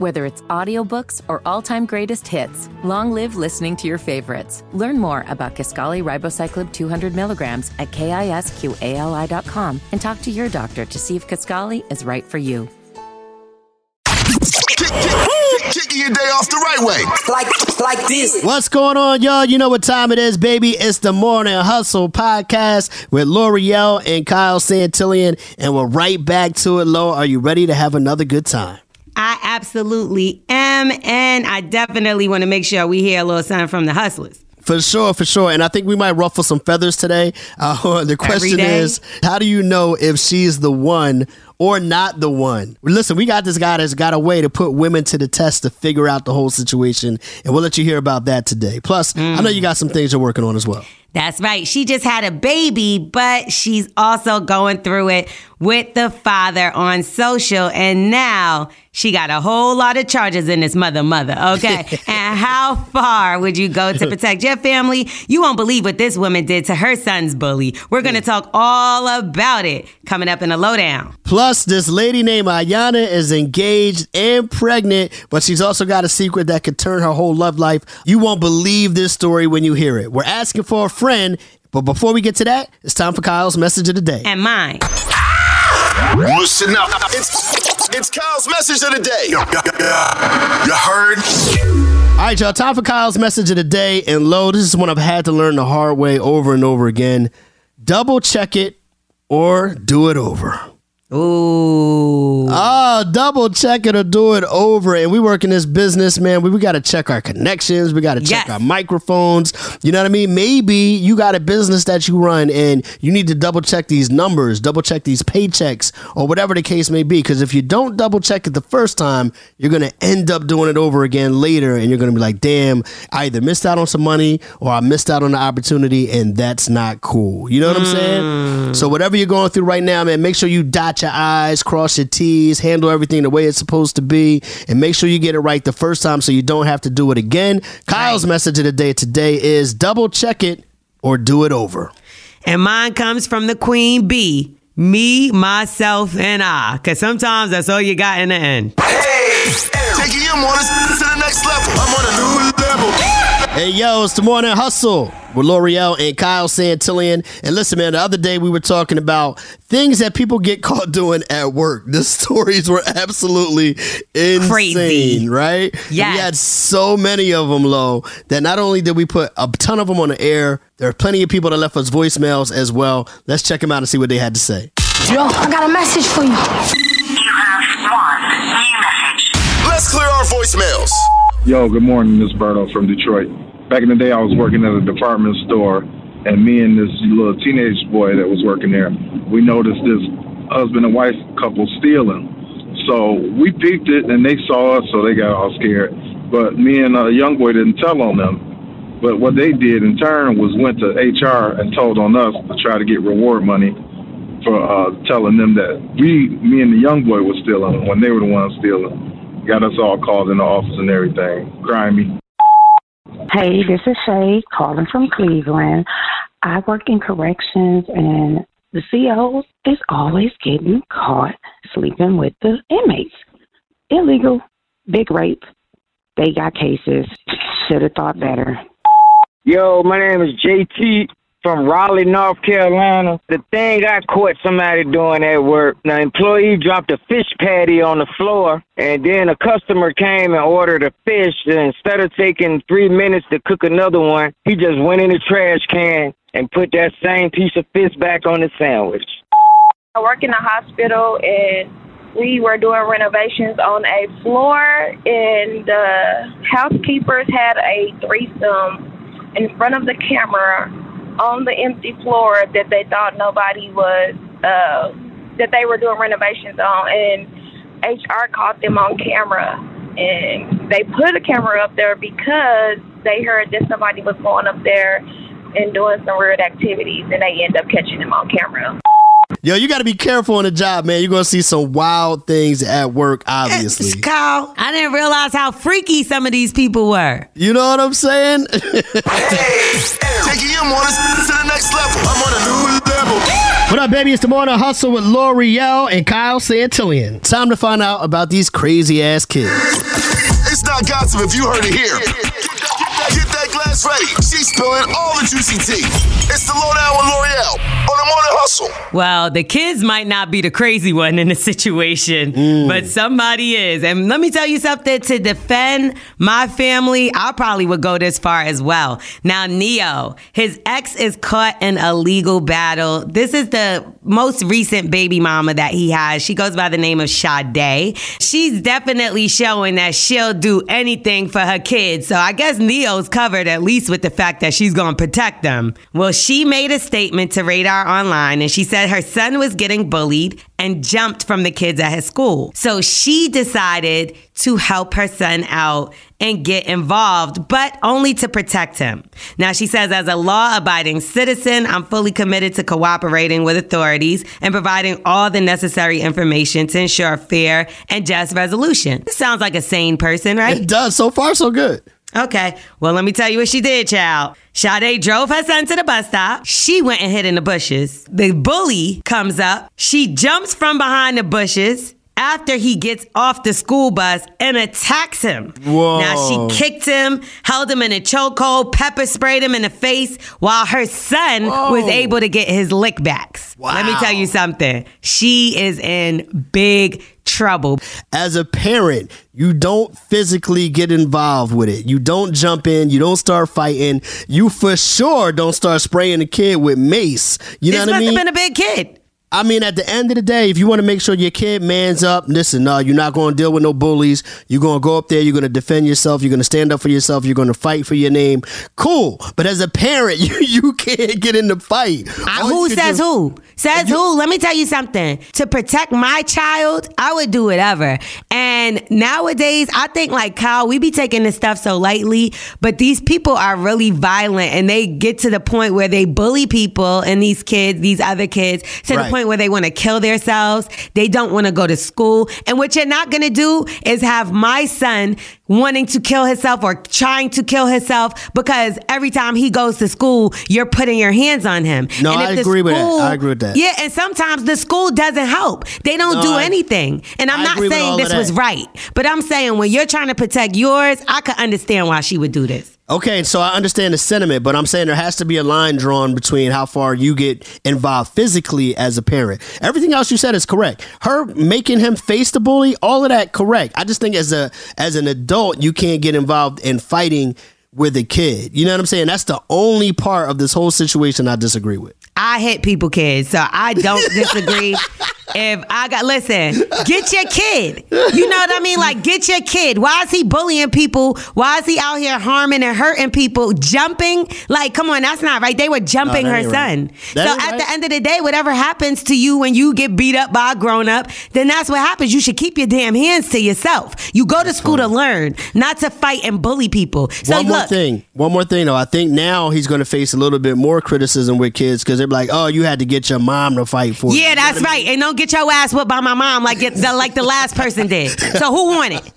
Whether it's audiobooks or all-time greatest hits, long live listening to your favorites. Learn more about Kisqali Ribociclib 200 milligrams at kisqali.com and talk to your doctor to see if Kisqali is right for you. Kicking your day off the right way. Like, like this. What's going on, y'all? You know what time it is, baby. It's the Morning Hustle podcast with Lore'l and Kyle Santillian, and we're right back to it, Lo. Are you ready to have another good time? I absolutely am, and I definitely want to make sure we hear a little something from the hustlers. For sure, for sure. And I think we might ruffle some feathers today. Uh, the question is how do you know if she's the one or not the one? Listen, we got this guy that's got a way to put women to the test to figure out the whole situation. And we'll let you hear about that today. Plus, I know you got some things you're working on as well. That's right. She just had a baby, but she's also going through it with the father on social. And now she got a whole lot of charges in this mother, mother. Okay. and how far would you go to protect your family? You won't believe what this woman did to her son's bully. We're going to talk all about it coming up in a lowdown. Plus, this lady named Iyana is engaged and pregnant, but she's also got a secret that could turn her whole love life. You won't believe this story when you hear it. We're asking for a friend, but before we get to that, it's time for Kyle's message of the day. And mine. Listen up. It's, Kyle's message of the day. You heard? All right, y'all, time for Kyle's message of the day. And Lo, this is one I've had to learn the hard way over and over again. Double check it or do it over. Ooh. Oh, double check it or do it over. And we work in this business, man. We, we got to check our connections. We got to check Yes. our microphones. You know what I mean? Maybe you got a business that you run and you need to double check these numbers, double check these paychecks, or whatever the case may be. Because if you don't double check it the first time, you're going to end up doing it over again later. And you're going to be like, damn, I either missed out on some money or I missed out on the opportunity. And that's not cool. You know what I'm saying? Mm. So, whatever you're going through right now, man, make sure you dot your I's, cross your T's, handle everything the way it's supposed to be, and make sure you get it right the first time so you don't have to do it again. Kyle's message of the day today is double check it or do it over. And mine comes from the queen bee. Me, myself, and I. Because sometimes that's all you got in the end. Taking your mornings to the next level. I'm on a new level. Hey, yo, it's the Morning Hustle with Lore'l and Kyle Santillian. And listen, man, the other day we were talking about things that people get caught doing at work. The stories were absolutely insane, Crazy. right? And Yes. We had so many of them, Lo, that not only did we put a ton of them on the air, there are plenty of people that left us voicemails as well. Let's check them out and see what they had to say. Yo, I got a message for you. You have one new message. Let's clear our voicemails. Yo, good morning, Miss Berto from Detroit. Back in the day, I was working at a department store, and me and this little teenage boy that was working there, we noticed this husband and wife couple stealing. So we peeped it, and they saw us, so they got all scared. But me and a young boy didn't tell on them. But what they did in turn was went to HR and told on us to try to get reward money for uh, telling them that we, me and the young boy was stealing when they were the ones stealing. Got us all called in the office and everything. Grimy. Hey, this is Shay calling from Cleveland. I work in corrections, and the CO is always getting caught sleeping with the inmates. Illegal, big rape. They got cases. Should have thought better. Yo, my name is JT from Raleigh, North Carolina. The thing I caught somebody doing at work, the employee dropped a fish patty on the floor, and then a customer came and ordered a fish. And instead of taking three minutes to cook another one, he just went in the trash can and put that same piece of fish back on the sandwich. I work in a hospital and we were doing renovations on a floor and the housekeepers had a threesome in front of the camera on the empty floor that they thought nobody was uh that they were doing renovations on and HR caught them on camera and they put a camera up there because they heard that somebody was going up there and doing some weird activities and they end up catching them on camera. Yo, you got to be careful on the job, man. You're going to see some wild things at work, obviously. Kyle, I didn't realize how freaky some of these people were. You know what I'm saying? Taking your mornings to the next level. I'm on a new level. What up, baby? It's the Morning Hustle with Lore'l and Kyle Santillian. Time to find out about these crazy ass kids. It's not gossip if you heard it here. Get that glass ready. She's spilling all the juicy tea. It's the lowdown Well, the kids might not be the crazy one in the situation, Mm. but somebody is. And let me tell you something to defend my family, I probably would go this far as well. Now, Ne-Yo, his ex is caught in a legal battle. This is the most recent baby mama that he has. She goes by the name of Sade. She's definitely showing that she'll do anything for her kids. So I guess Ne-Yo's covered at least with the fact that she's going to protect them. Well, she made a statement to Radar Online and she said her son was getting bullied and jumped from the kids at his school. So she decided to help her son out and get involved, but only to protect him. Now, she says, as a law abiding citizen, I'm fully committed to cooperating with authorities and providing all the necessary information to ensure fair and just resolution. This sounds like a sane person, right? It does. So far, so good. Okay. Well, let me tell you what she did, child. Sade drove her son to the bus stop. She went and hid in the bushes. The bully comes up. She jumps from behind the bushes after he gets off the school bus and attacks him. Whoa. Now she kicked him, held him in a chokehold, pepper sprayed him in the face while her son was able to get his lickbacks. Let me tell you something. She is in big trouble. As a parent, you don't physically get involved with it. You don't jump in. You don't start fighting. You for sure don't start spraying the kid with mace. You know this what I must mean? have been a big kid. I mean, at the end of the day, if you want to make sure your kid mans up, listen, no, you're not going to deal with no bullies. You're going to go up there. You're going to defend yourself. You're going to stand up for yourself. You're going to fight for your name. Cool. But as a parent, you, you can't get in the fight. I- who says do- who? Says who? Let me tell you something. To protect my child, I would do whatever. And nowadays, I think like Kyle, we be taking this stuff so lightly, but these people are really violent and they get to the point where they bully people and these kids, these other kids, to Right. the point where they want to kill themselves. They don't want to go to school. And what you're not going to do is have my son wanting to kill himself or trying to kill himself because every time he goes to school, you're putting your hands on him. No, And I agree with that. I agree with that. Yeah, and sometimes the school doesn't help. They don't No, do I- anything. And I'm I not saying this was right, but I'm saying when you're trying to protect yours, I could understand why she would do this. Okay, so I understand the sentiment, but I'm saying there has to be a line drawn between how far you get involved physically as a parent. Everything else you said is correct. Her making him face the bully, all of that correct. I just think as a as an adult, you can't get involved in fighting with a kid. You know what I'm saying? That's the only part of this whole situation I disagree with. I hit people kids, so I don't disagree. If I got listen, get your kid. You know what I mean? Like get your kid. Why is he bullying people? Why is he out here harming and hurting people? Jumping? Like, come on, that's not right. They were jumping that her ain't right. son. So at right. the end of the day, whatever happens to you when you get beat up by a grown up, then that's what happens. You should keep your damn hands to yourself. You go to school to learn, not to fight and bully people. So one more look, thing. One more thing, though. I think now he's going to face a little bit more criticism with kids because they're like, "Oh, you had to get your mom to fight for you." Yeah, that's right. And don't get your ass whooped by my mom like it, the, like the last person did. So who won it?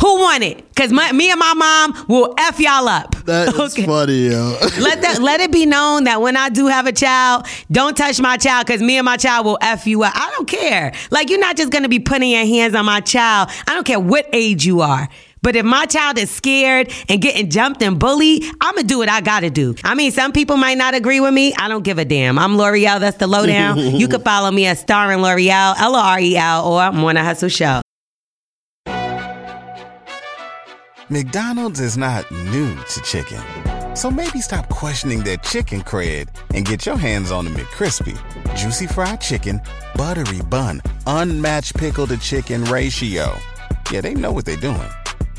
Who won it? Because me and my mom will f y'all up. That is okay. funny, yo. let that let it be known that when I do have a child, don't touch my child because me and my child will f you up. I don't care. Like you're not just gonna be putting your hands on my child. I don't care what age you are. But if my child is scared and getting jumped and bullied, I'm gonna do what I gotta do. I mean, some people might not agree with me. I don't give a damn. I'm Lore'l. That's the lowdown. you can follow me at Star and Lore'l, L O R E L, or Morning Hustle Show. McDonald's is not new to chicken. So maybe stop questioning their chicken cred and get your hands on the McCrispy. Juicy fried chicken, buttery bun, unmatched pickle to chicken ratio. Yeah, they know what they're doing.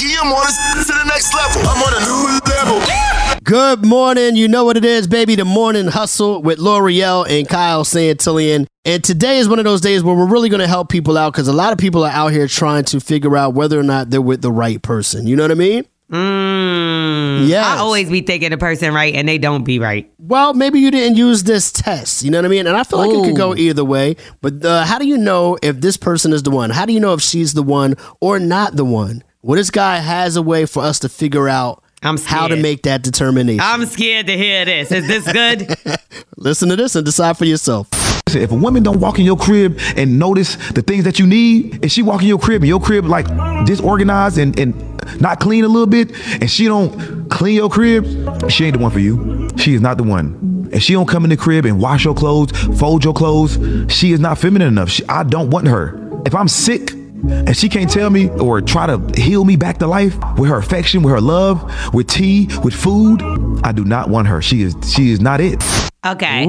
Taking your mornings to the next level. I'm on a new level. Good morning. You know what it is, baby. The morning hustle with Lore'l and Kyle Santillian. And today is one of those days where we're really going to help people out because a lot of people are out here trying to figure out whether or not they're with the right person. You know what I mean? Mm, Yes. I always be thinking the person right and they don't be right. Well, maybe you didn't use this test. You know what I mean? And I feel like it could go either way. But uh, how do you know if this person is the one? How do you know if she's the one or not the one? Well, this guy has a way for us to figure out I'm how to make that determination. I'm scared to hear this. Is this good? Listen to this and decide for yourself. Listen, If a woman don't walk in your crib and notice the things that you need, and she walk in your crib and your crib like disorganized and, and not clean a little bit, and she don't clean your crib, she ain't the one for you. She is not the one. If she don't come in the crib and wash your clothes, fold your clothes, she is not feminine enough. She, I don't want her. If I'm sick and she can't tell me or try to heal me back to life with her affection, with her love, with tea, with food, I do not want her. She is she is not it. Okay.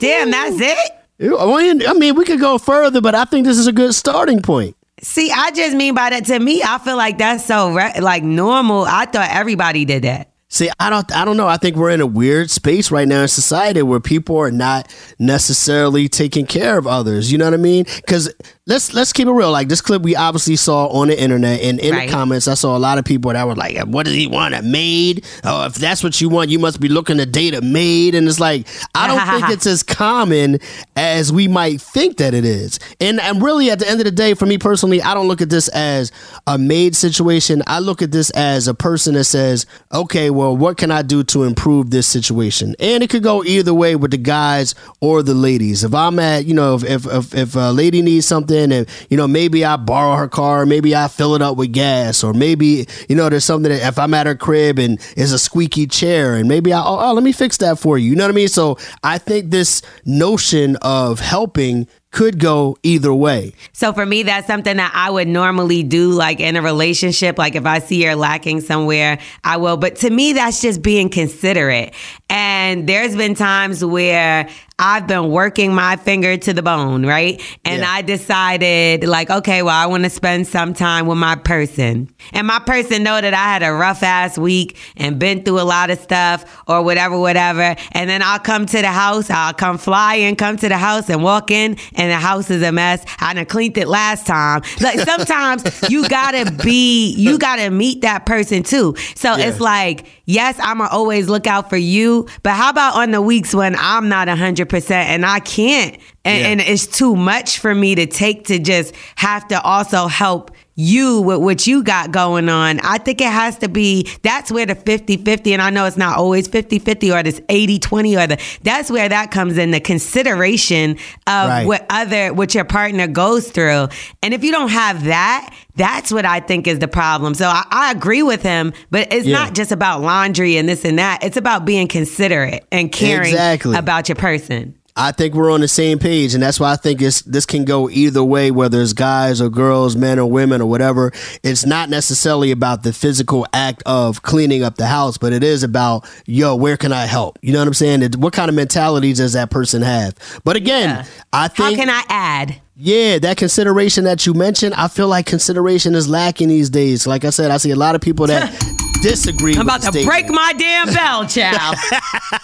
Damn, that's it? I mean, I mean, we could go further, but I think this is a good starting point. See, I just mean by that to me, I feel like that's so re- like normal. I thought everybody did that. See, I don't, I don't know. I think we're in a weird space right now in society where people are not necessarily taking care of others. You know what I mean? Because let's let's keep it real. Like this clip, we obviously saw on the internet, and in Right. the comments, I saw a lot of people that were like, "What does he want? A maid? Oh, if that's what you want, you must be looking to date a maid." And it's like, I don't think it's as common as we might think that it is. And and really, at the end of the day, for me personally, I don't look at this as a maid situation. I look at this as a person that says, "Okay, well, what can I do to improve this situation?" And it could go either way with the guys or the ladies. If I'm at, you know, if if if, if a lady needs something, and you know, maybe I borrow her car, maybe I fill it up with gas, or maybe you know, there's something that if I'm at her crib and it's a squeaky chair, and maybe I oh, oh let me fix that for you. You know what I mean? So I think this notion of helping could go either way. So for me, that's something that I would normally do, like in a relationship. Like if I see her lacking somewhere, I will. But to me, that's just being considerate. And there's been times where I've been working my finger to the bone, right? And I decided, like, okay, well, I want to spend some time with my person. And my person know that I had a rough ass week and been through a lot of stuff or whatever, whatever. And then I'll come to the house, I'll come fly and come to the house and walk in and the house is a mess. I done cleaned it last time. Like sometimes you gotta be, you gotta meet that person too. So Yeah. it's like, yes, I'ma always look out for you, but how about on the weeks when I'm not hundred percent and I can't and, Yeah. and it's too much for me to take to just have to also help you with what you got going on. I think it has to be that's where the 50-50 and I know it's not always 50-50 or this 80-20 or the that's where that comes in the consideration of Right. what other what your partner goes through. And if you don't have that, that's what I think is the problem. So I, I agree with him, but it's Yeah. not just about laundry and this and that. It's about being considerate and caring Exactly. about your person. I think we're on the same page, and that's why I think it's this can go either way, whether it's guys or girls, men or women or whatever. It's not necessarily about the physical act of cleaning up the house, but it is about yo, where can I help? You know what I'm saying? It- What kind of mentalities does that person have? But again, I think How can I add? yeah, that consideration that you mentioned, I feel like consideration is lacking these days. Like I said, I see a lot of people that disagree. I'm with about the to statement. break my damn bell, child.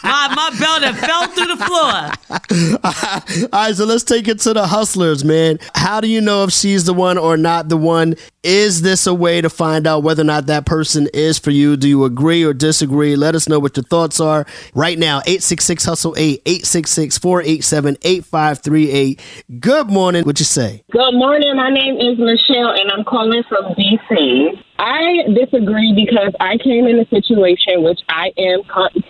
my my bell that fell through the floor. All right, so let's take it to the hustlers, man. How do you know if she's the one or not the one? Is this a way to find out whether or not that person is for you? Do you agree or disagree? Let us know what your thoughts are right now. 866 Hustle 8, 866 487 8538. Good morning. What you say? Good morning. My name is Michelle, and I'm calling from DC. I disagree because I came in a situation which I am currently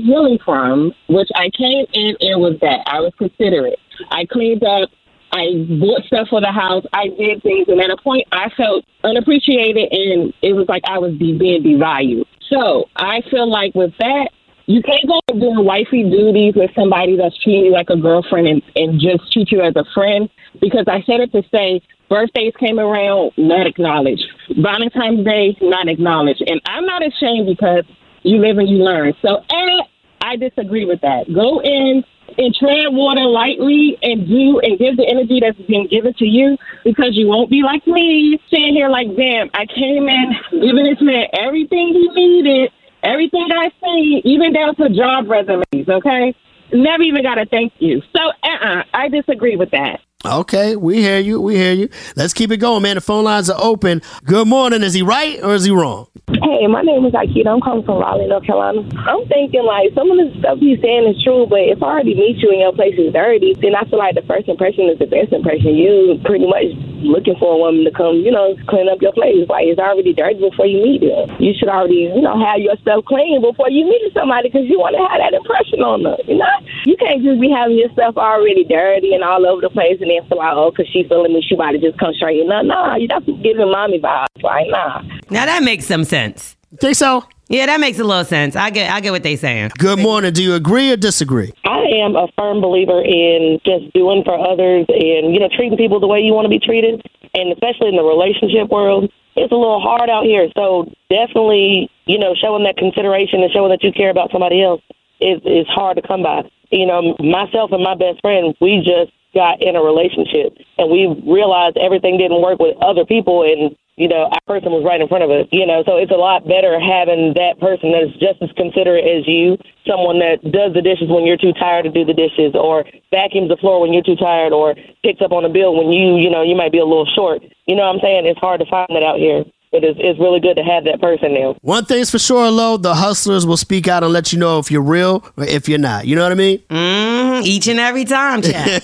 healing from, which I came in and was that I was considerate. I cleaned up. I bought stuff for the house. I did things, and at a point, I felt unappreciated, and it was like I was being devalued. So I feel like with that, you can't go doing wifey duties with somebody that's treating you like a girlfriend and, and just treat you as a friend. Because I said it to say birthdays came around, not acknowledged. Valentine's Day, not acknowledged. And I'm not ashamed because you live and you learn. So, and I disagree with that. Go in and tread water lightly and do and give the energy that's been given to you because you won't be like me sitting here like, damn, I came in giving this man everything he needed, everything I see, even down to job resumes, okay? Never even got a thank you. So, uh-uh, I disagree with that. Okay, we hear you. We hear you. Let's keep it going, man. The phone lines are open. Good morning. Is he right or is he wrong? Hey, my name is Akita. I'm calling from Raleigh, North Carolina. I'm thinking like some of the stuff he's saying is true, but if I already meet you and your place is dirty, then I feel like the first impression is the best impression. You pretty much looking for a woman to come, you know, clean up your place. Like it's already dirty before you meet them. You should already, you know, have your stuff clean before you meet somebody because you want to have that impression on them. You know, you can't just be having your stuff already dirty and all over the place then feel like, oh, because she feeling me, she about to just come straight in. No, no, you that's giving mommy vibes. Like, nah. Now that makes some sense. Think so? Yeah, that makes a little sense. I get I get what they saying. Good morning. Do you agree or disagree? I am a firm believer in just doing for others and, you know, treating people the way you want to be treated. And especially in the relationship world, it's a little hard out here. So definitely, you know, showing that consideration and showing that you care about somebody else is, is hard to come by. You know, myself and my best friend, we just got in a relationship and we realized everything didn't work with other people and you know, our person was right in front of us, you know, so it's a lot better having that person that is just as considerate as you, someone that does the dishes when you're too tired to do the dishes, or vacuums the floor when you're too tired, or picks up on a bill when you, you know, you might be a little short. You know what I'm saying? It's hard to find that out here. But it's, it's really good to have that person there. One thing's for sure, Lo, the hustlers will speak out and let you know if you're real or if you're not. You know what I mean? Mm, each and every time, Chad.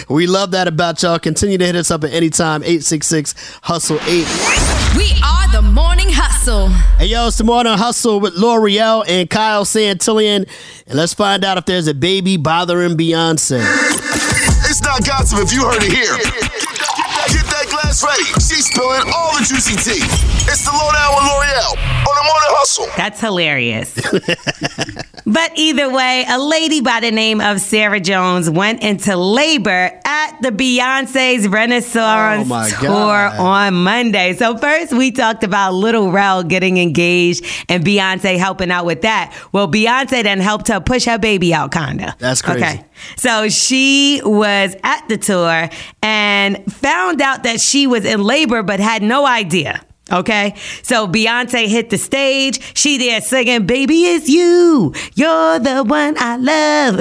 we love that about y'all. Continue to hit us up at any time, 866 Hustle 8. We are the Morning Hustle. Hey, yo, it's the Morning Hustle with Lore'l and Kyle Santillian. And let's find out if there's a baby bothering Beyonce. It's not gossip if you heard it here. Get that glass ready. Spilling all the juicy tea. It's the lowdown with Lore'l on the morning hustle. That's hilarious. but either way, a lady by the name of Sarah Jones went into labor at the Beyonce's Renaissance Oh, my tour God. on Monday. So first we talked about Lil Rel getting engaged and Beyonce helping out with that. Well, Beyonce then helped her push her baby out, kinda. That's crazy. Okay. So she was at the tour and found out that she was in labor but had no idea. Okay. So Beyonce hit the stage. She there singing, Baby, it's you. You're the one I love.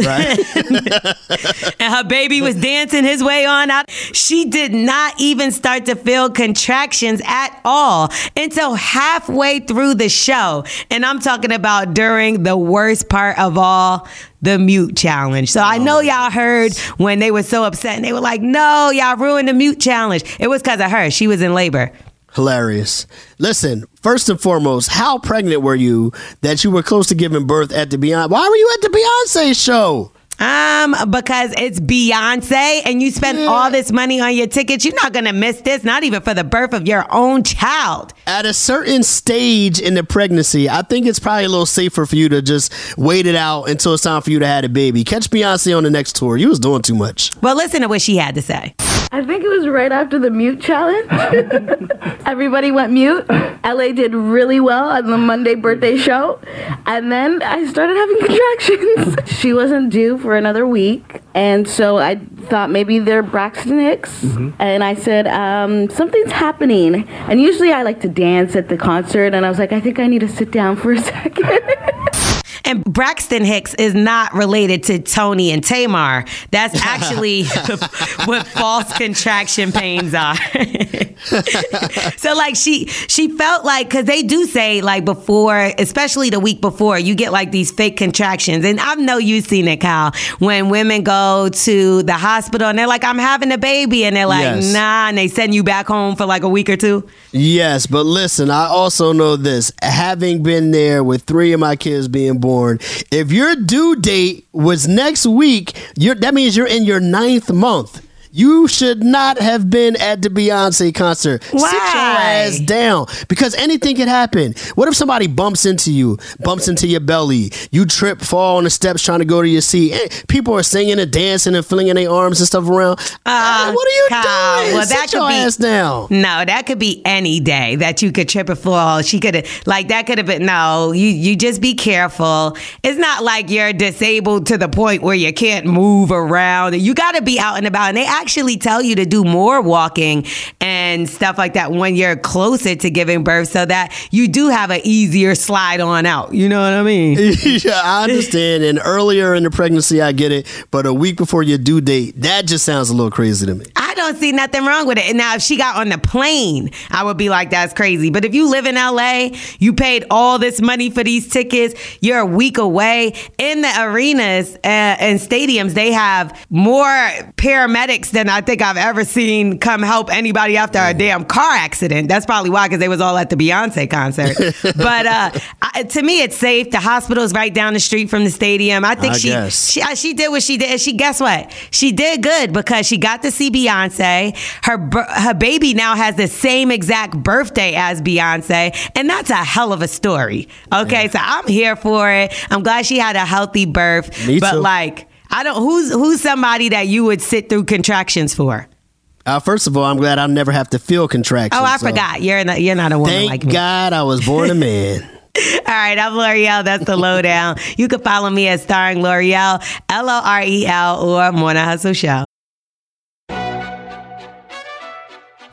and her baby was dancing his way on out. She did not even start to feel contractions at all until halfway through the show. And I'm talking about during the worst part of all, the mute challenge. So I oh, know y'all heard when they were so upset and they were like, no, y'all ruined the mute challenge. It was because of her. She was in labor. Hilarious. Listen, first and foremost, how pregnant were you that you were close to giving birth at the Beyonce? Why were you at the Beyonce show? Um, because it's Beyonce and you spent all this money on your tickets. You're not gonna miss this, not even for the birth of your own child. At a certain stage in the pregnancy, I think it's probably a little safer for you to just wait it out until it's time for you to have a baby. Catch Beyonce on the next tour. You was doing too much. Well, listen to what she had to say. I think it was right after the mute challenge. Everybody went mute. LA did really well on the Monday birthday show. And then I started having contractions. she wasn't due for another week. And so I thought maybe they're Braxton Hicks. And I said, um, something's happening. And usually I like to dance at the concert. And I was like, I think I need to sit down for a second. And Braxton Hicks is not related to Toni and Tamar. That's actually what false contraction pains are. so like she she felt like because they do say like before, especially the week before, you get like these fake contractions. And I know you've seen it, Kyle, when women go to the hospital and they're like, I'm having a baby, and they're like, Yes. nah, and they send you back home for like a week or two. Yes, but listen, I also know this. Having been there with three of my kids being born, if your due date was next week, that means you're in your ninth month. You should not have been at the Beyonce concert. Sit your ass down because anything could happen. What if somebody bumps into you, bumps into your belly, you trip, fall on the steps trying to go to your seat? Eh, People are singing and dancing and flinging their arms and stuff around. Uh, what are you Kyle, doing? Well, Sit that your could be, ass down. No, that could be any day that you could trip or fall. She could have, like, that could have been. No, you you just be careful. It's not like you're disabled to the point where you can't move around. You got to be out and about, and they actually tell you to do more walking and stuff like that when you're closer to giving birth, so that you do have an easier slide on out. You know what I mean? yeah, I understand. And earlier in the pregnancy, I get it. But a week before your due date, that just sounds a little crazy to me. I don't see nothing wrong with it. And now, if she got on the plane, I would be like, that's crazy. But if you live in LA, you paid all this money for these tickets, you're a week away. In the arenas uh, and stadiums, they have more paramedics than I think I've ever seen come help anybody after a damn car accident. That's probably why, because they was all at the Beyonce concert. but uh, I, to me, it's safe. The hospital's right down the street from the stadium. I think I she, she uh, she did what she did. And she guess what? She did good because she got to see Beyonce. Her her baby now has the same exact birthday as Beyonce, and that's a hell of a story. Okay, so I'm here for it. I'm glad she had a healthy birth. Me but too. like, I don't. Who's who's somebody that you would sit through contractions for? Uh, first of all, I'm glad I never have to feel contractions. Oh, I so forgot. You're not. You're not a woman Thank like me. God I was born a man. All right, I'm Lore'l. That's the lowdown. You can follow me at starring Lore'l, L O R E L, or Morning Hustle Show.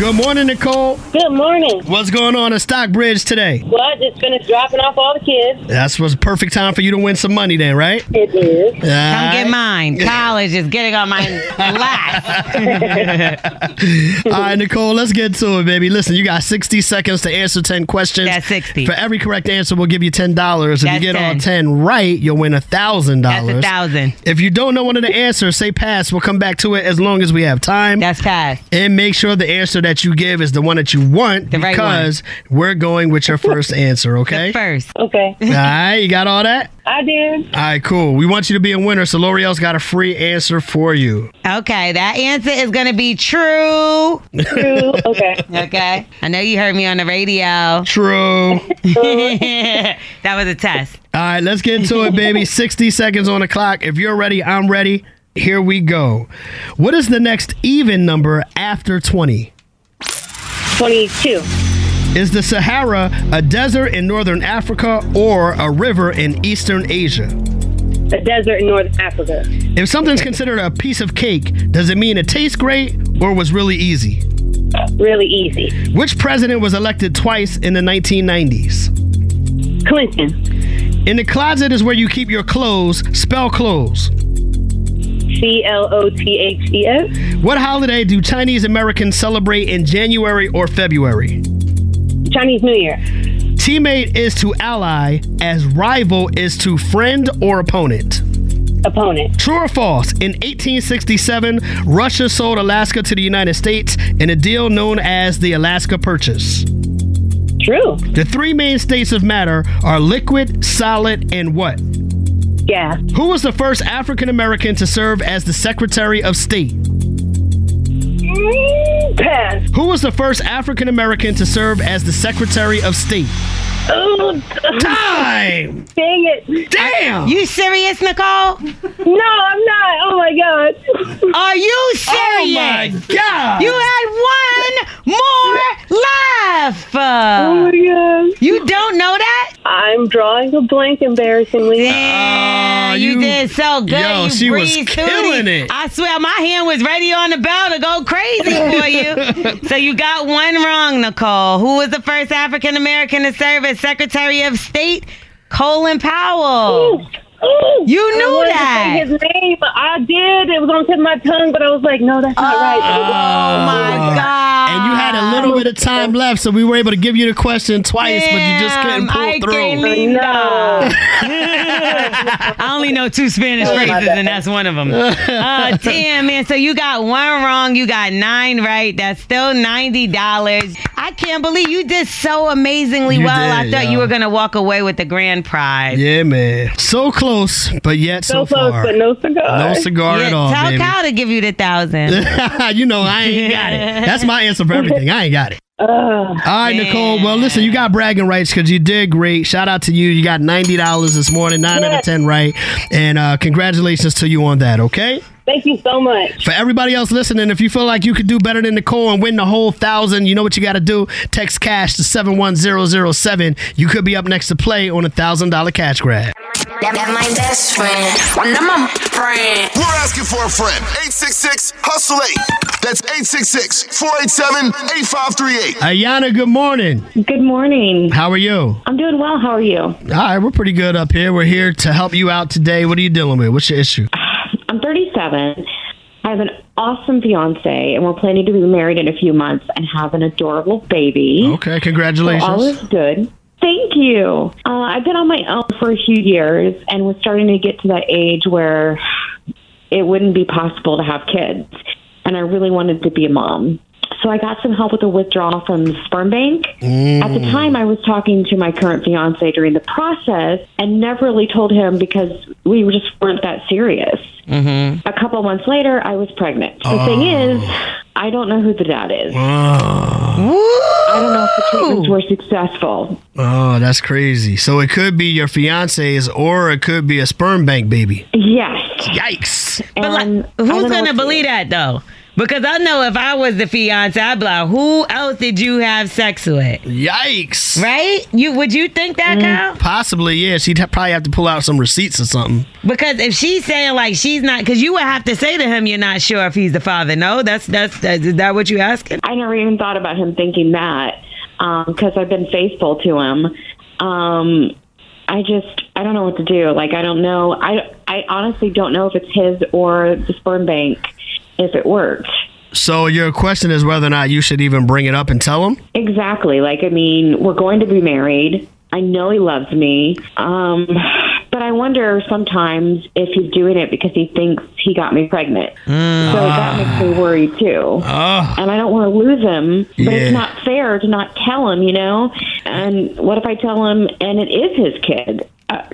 Good morning, Nicole. Good morning. What's going on at Stockbridge today? Well, I just finished dropping off all the kids. That's was perfect time for you to win some money, then, right? It is. Come get mine. College is getting on my lap. All right, Nicole, let's get to it, baby. Listen, you got 60 seconds to answer 10 questions. That's 60. For every correct answer, we'll give you $10. If you That's get all 10. 10 right, you'll win $1,000. That's a thousand. If you don't know one of the answers, say pass. We'll come back to it as long as we have time. That's pass. And make sure the answer that you give is the one that you want The right one. because we're going with your first answer, okay? First. Okay. All right, you got all that? I did. All right, cool. We want you to be a winner, so Lore'l's got a free answer for you. Okay, that answer is going to be true. True. Okay. Okay. I know you heard me on the radio. True. that was a test. All right, let's get into it, baby. 60 seconds on the clock. If you're ready, I'm ready. Here we go. What is the next even number after 20? 22. Is the Sahara a desert in northern Africa or a river in eastern Asia? A desert in North Africa. If something's considered a piece of cake, does it mean it tastes great or was really easy? Really easy. Which president was elected twice in the 1990s? Clinton. In the closet is where you keep your clothes. Spell clothes. C L O T H E S. What holiday do Chinese Americans celebrate in January or February? Chinese New Year. Teammate is to ally as rival is to friend or opponent. Opponent. True or false? In 1867, Russia sold Alaska to the United States in a deal known as the Alaska Purchase. True. The three main states of matter are liquid, solid, and what? Gas. Who was the first African American to serve as the Secretary of State? Mm, Pass. Who was the first African American to serve as the Secretary of State? Oh, Time! dang it. Damn! You serious, Nicole? No, I'm not. Oh my god. Are you serious? Oh my God! You had one more left. Oh my god. You don't know that? I'm drawing a blank embarrassingly. Damn, ah, you, did so good. Yo, you she was killing it. I swear, my hand was ready on the bell to go crazy for you. so you got one wrong, Nicole. Who was the first African American to serve as Secretary of State? Colin Powell. You I knew to that. say his name. I did. It was on the tip of my tongue, but I was like, no, that's not right. Oh my God. And you had a little bit of time left, so we were able to give you the question twice, but you just couldn't pull Ay, through. qué linda. I only know two Spanish Oh, phrases, and that's one of them. Uh, damn, man. So you got one wrong. You got nine right. That's still $90. I can't believe you did so amazingly You well. I thought yo. you were going to walk away with the grand prize. Yeah, man. So close, but yet so, So close, far. but no cigar. No cigar Yeah, at all, tell baby. Kyle to give you the thousand. you know, I ain't got it. That's my answer for everything. I ain't got it. All right, Nicole. Well, listen, you got bragging rights because you did great. Shout out to you. You got ninety dollars this morning, nine out of ten right, and uh, congratulations to you on that. Okay. Thank you so much. For everybody else listening, if you feel like you could do better than Nicole and win the whole thousand, you know what you got to do. Text cash to seven one zero zero seven. You could be up next to play on a thousand dollar cash grab. That's my best friend. When I'm a friend. We're asking for a friend. 866 Hustle 8. That's 866 487 8538. Iyana, good morning. Good morning. How are you? I'm doing well. How are you? All right, we're pretty good up here. We're here to help you out today. What are you dealing with? What's your issue? I'm 37. I have an awesome fiance, and we're planning to be married in a few months and have an adorable baby. Okay, congratulations. So all is good. Thank you. Uh, I've been on my own for a few years and was starting to get to that age where it wouldn't be possible to have kids. And I really wanted to be a mom. So I got some help with a withdrawal from the sperm bank. At the time, I was talking to my current fiance during the process and never really told him because we just weren't that serious. Mm-hmm. A couple months later, I was pregnant. The thing is, I don't know who the dad is. I don't know if the treatments were successful. Oh, that's crazy. So it could be your fiance's or it could be a sperm bank baby. Yes. Yikes. But like, who's gonna believe that though? Because I know if I was the fiance, I'd be like, "Who else did you have sex with?" Yikes! Right? You would you think that, Kyle? Possibly, yeah. She'd ha- probably have to pull out some receipts or something. Because if she's saying like she's not, because you would have to say to him, "You're not sure if he's the father." No, that's that's, that's is that what you asking? I never even thought about him thinking that because I've been faithful to him. Um, I just I don't know what to do. Like I don't know. I I honestly don't know if it's his or the sperm bank. If it works. So your question is whether or not you should even bring it up and tell him. Exactly. Like, I mean, we're going to be married. I know he loves me. Um, but I wonder sometimes if he's doing it because he thinks he got me pregnant. Mm. So that ah. makes me worry too. Ah. And I don't want to lose him, but Yeah. it's not fair to not tell him, you know? And what if I tell him and it is his kid? Uh,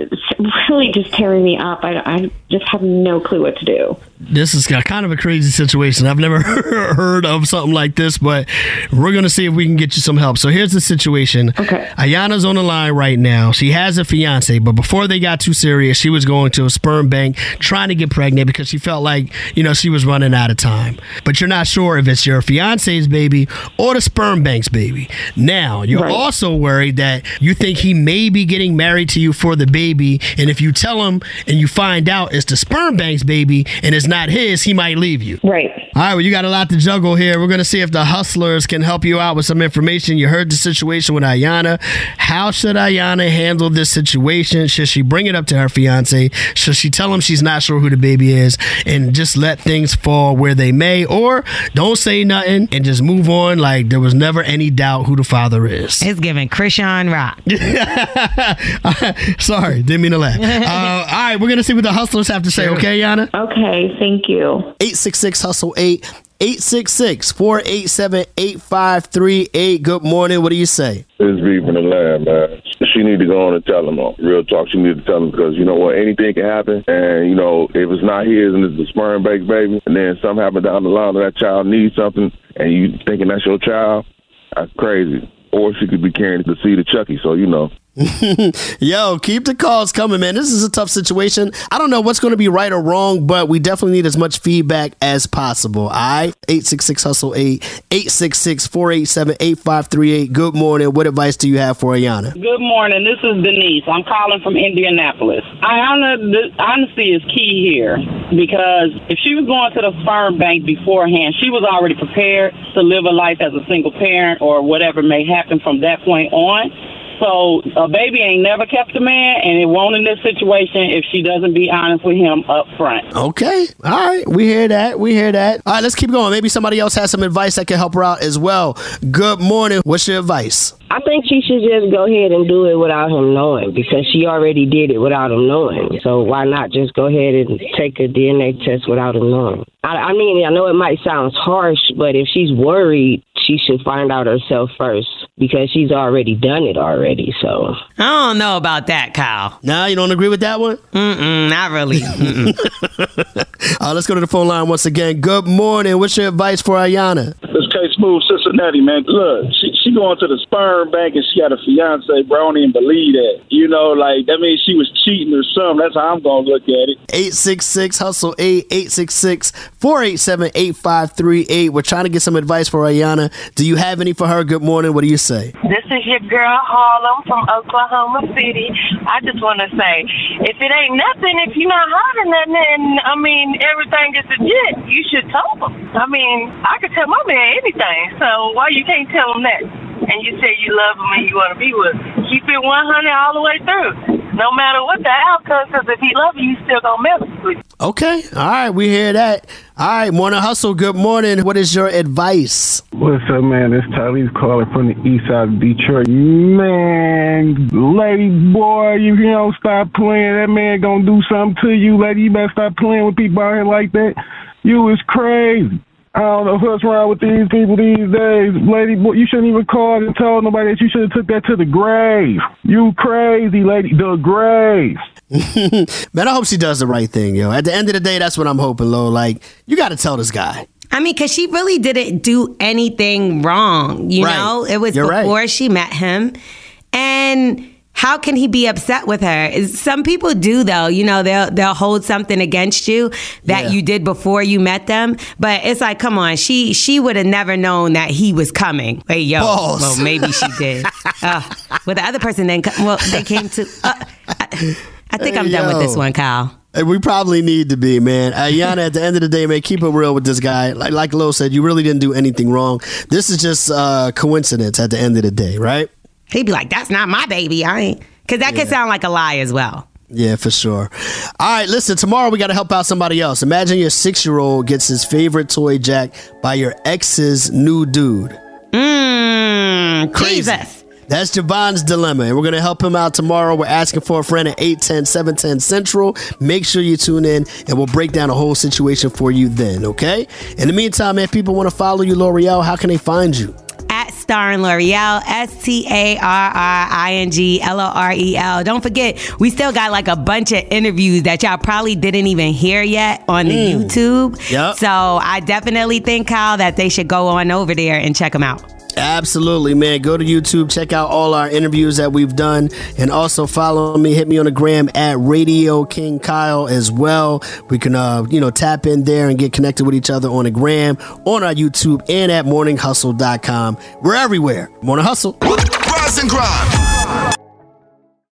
really just tearing me up. I, I just have no clue what to do. This is kind of a crazy situation. I've never heard of something like this, but we're gonna see if we can get you some help. So here's the situation. Okay. Iyana's on the line right now. She has a fiance, but before they got too serious, she was going to a sperm bank trying to get pregnant because she felt like you know she was running out of time. But you're not sure if it's your fiance's baby or the sperm bank's baby. Now you're also worried that you think he may be getting married to you for the baby, and if you tell him and you find out it's the sperm bank's baby and it's not his, he might leave you. Right. All right, well, you got a lot to juggle here. We're going to see if the hustlers can help you out with some information. You heard the situation with Iyana. How should Iyana handle this situation? Should she bring it up to her fiance? Should she tell him she's not sure who the baby is and just let things fall where they may? Or don't say nothing and just move on like there was never any doubt who the father is? It's giving Krishan Rock. Sorry, didn't mean to laugh. Uh, all right, we're going to see what the hustlers have to say, okay, Yana? Okay, thank you. 866 Hustle 8. 866 487 8538. Good morning. What do you say? It's B from the lab, man. She need to go on and tell him. Real talk, she need to tell him because you know what, anything can happen. And you know, if it's not his and it's a sperm bank baby, and then something happen down the line that that child needs something, and you thinking that's your child, that's crazy. Or she could be carrying the seed of Chucky. So you know, Yo, keep the calls coming, man. This is a tough situation. I don't know what's going to be right or wrong, but we definitely need as much feedback as possible. Right? 866 Hustle 8, 866 487 8538. Good morning. What advice do you have for Iyana? Good morning. This is Denise. I'm calling from Indianapolis. Iyana, honesty is key here because if she was going to the sperm bank beforehand, she was already prepared to live a life as a single parent or whatever may happen from that point on. So a baby ain't never kept a man, and it won't in this situation if she doesn't be honest with him up front. Okay. All right. We hear that. We hear that. All right, let's keep going. Maybe somebody else has some advice that can help her out as well. Good morning. What's your advice? I think she should just go ahead and do it without him knowing because she already did it without him knowing. So why not just go ahead and take a DNA test without him knowing? I, I mean, I know it might sound harsh, but if she's worried, she should find out herself first because she's already done it already. So I don't know about that, Kyle. Nah, you don't agree with that one? Mm-mm, not really. Uh, let's go to the phone line once again. Good morning. What's your advice for Iyana? This K Smooth Cincinnati, man. Look, she, she going to the sperm bank and she got a fiance, bro. I don't even believe that. You know, like, that means she was cheating or something. That's how I'm going to look at it. 866 Hustle 8 866 487 8538. We're trying to get some advice for Iyana. Do you have any for her? Good morning. What do you say? This is your girl Harlem from Oklahoma City. I just want to say, if it ain't nothing, if you're not hiding nothing, and I mean everything is legit, you should tell them. I mean, I could tell my man anything, so why you can't tell him that? And you say you love him and you want to be with him. Keep it 100 all the way through. No matter what the outcome, because if he love you, he's still gonna mess with you. Okay. All right. We hear that. All right. Morning Hustle. Good morning. What is your advice? What's up, man? It's Tyrese calling from the east side of Detroit. Man, lady boy, you don't stop playing, that man gonna do something to you, lady. You better stop playing with people out here like that. You is crazy. I don't know what's wrong with these people these days. Lady boy, you shouldn't even call and tell nobody that you should have took that to the grave. You crazy, lady. The grave. Man, I hope she does the right thing, yo. At the end of the day, that's what I'm hoping, Lo. Like, you got to tell this guy. I mean, because she really didn't do anything wrong. You Right. know, it was You're right. before she met him. And how can he be upset with her? Is- Some people do though. You know, they'll they'll hold something against you that Yeah. you did before you met them. But it's like, come on, she she would have never known that he was coming. Wait, yo, Pause. well maybe she did. uh, well, the other person then, well, they came to. Uh, I, I think I'm Hey, done with this one, Kyle. We probably need to be, man. Iyana, at the end of the day, man, keep it real with this guy. Like, like Lo said, you really didn't do anything wrong. This is just uh, coincidence at the end of the day, right? He'd be like, "That's not my baby. I ain't," because that could sound like a lie as well. Yeah, for sure. All right, listen, tomorrow we got to help out somebody else. Imagine your six year old gets his favorite toy jacked by your ex's new dude. Mmm, Jesus. That's Javon's dilemma, and we're going to help him out tomorrow. We're asking for a friend at 810 710 Central. Make sure you tune in, and we'll break down the whole situation for you then, okay? In the meantime, if people want to follow you, Lore'l, how can they find you? At Star and Lore'l, S T A R R I N G L O R E L. Don't forget, we still got like a bunch of interviews that y'all probably didn't even hear yet on the mm. YouTube. Yep. So I definitely think, Kyle, that they should go on over there and check them out. Absolutely, man. Go to YouTube, check out all our interviews that we've done, and also follow me. Hit me on the gram at Radio King Kyle as well. We can, uh, you know, tap in there and get connected with each other on the gram, on our YouTube, and at morninghustle.com. We're everywhere. Morning Hustle. Rise and grind.